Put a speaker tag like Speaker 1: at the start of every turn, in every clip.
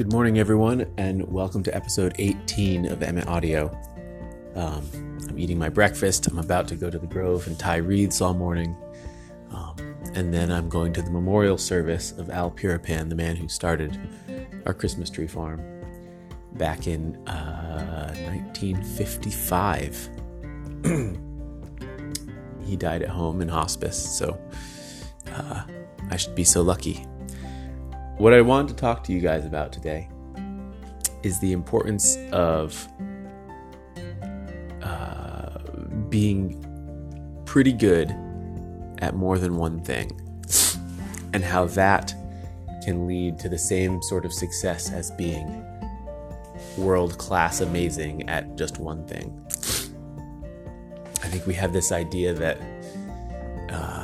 Speaker 1: Good morning, everyone, and welcome to episode 18 of Emmett Audio. Um, I'm eating my breakfast. I'm about to go to the Grove and tie wreaths all morning. Um, and then I'm going to the memorial service of Al Pirapan, the man who started our Christmas tree farm back in uh, 1955. he died at home in hospice, so uh, I should be so lucky. What I want to talk to you guys about today is the importance of uh, being pretty good at more than one thing, and how that can lead to the same sort of success as being world class amazing at just one thing. I think we have this idea that know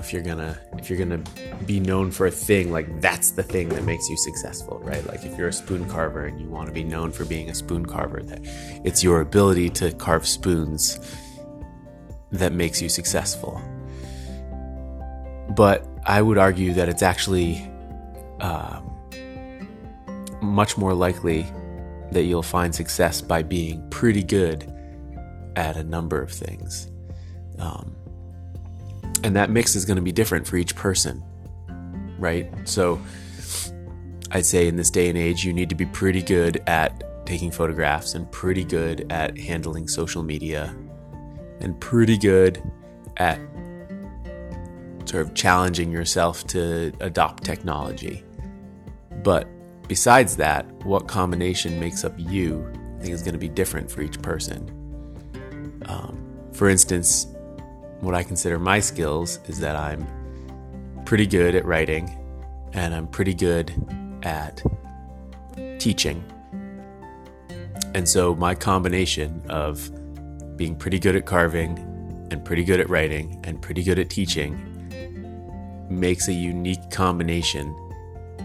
Speaker 1: if you're gonna if you're gonna be known for a thing like that's the thing that makes you successful right? Like if you're a spoon carver and you want to be known for being a spoon carver that it's your ability to carve spoons that makes you successful. But i would argue that it's actually um, much more likely that you'll find success by being pretty good at a number of things. Um, and that mix is going to be different for each person right? So i'd say in this day and age you need to be pretty good at taking photographs and pretty good at handling social media and pretty good at sort of challenging yourself to adopt technology. But besides that what combination makes up you i think is going to be different for each person. Um, for instance what I consider my skills is that I'm pretty good at writing and I'm pretty good at teaching. And so my combination of being pretty good at carving and pretty good at writing and pretty good at teaching makes a unique combination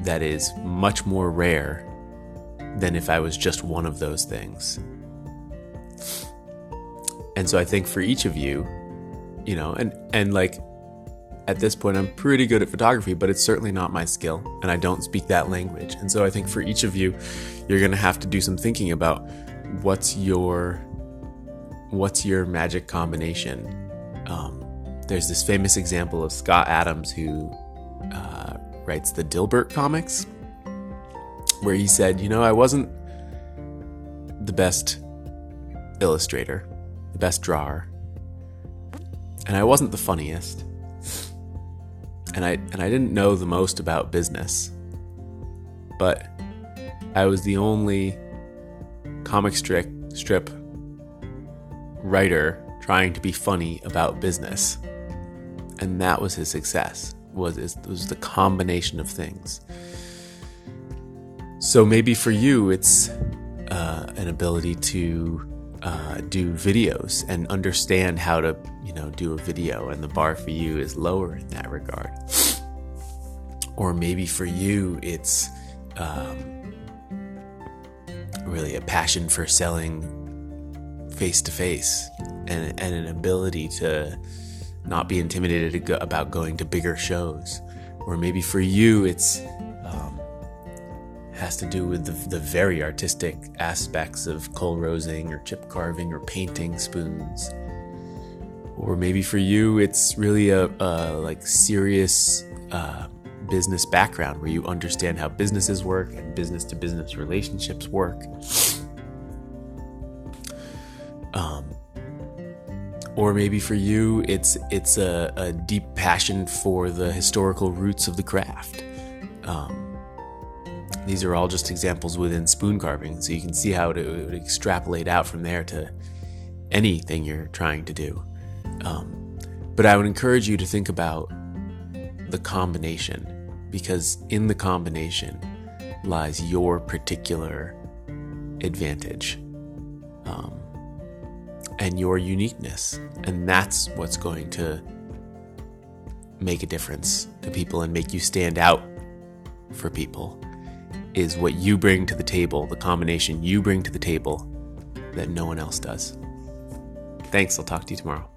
Speaker 1: that is much more rare than if I was just one of those things. And so I think for each of you, you know, and and like at this point I'm pretty good at photography, but it's certainly not my skill and I don't speak that language. And so I think for each of you you're going to have to do some thinking about what's your what's your magic combination. Um, there's this famous example of Scott Adams who uh, writes the Dilbert comics, where he said, "You know, I wasn't the best illustrator, the best drawer, and I wasn't the funniest. And I and I didn't know the most about business. But I was the only comic strip strip writer trying to be funny about business. And that was his success. Was it was the combination of things. So maybe for you it's uh, an ability to uh, do videos and understand how to, you know, do a video, and the bar for you is lower in that regard. Or maybe for you, it's um, really a passion for selling face to face and an ability to not be intimidated about going to bigger shows. Or maybe for you, it's has to do with the, the very artistic aspects of kolrosing or chip carving or painting spoons. Or maybe for you, it's really a, a like serious uh, business background where you understand how businesses work and business to business relationships work. Um, or maybe for you, it's it's a, a, deep passion for the historical roots of the craft. Um, these are all just examples within spoon carving, so you can see how it would extrapolate out from there to anything you're trying to do. Um, but I would encourage you to think about the combination, because in the combination lies your particular advantage um, and your uniqueness. And that's what's going to make a difference to people and make you stand out for people is what you bring to the table, the combination you bring to the table that no one else does. Thanks. I'll talk to you tomorrow.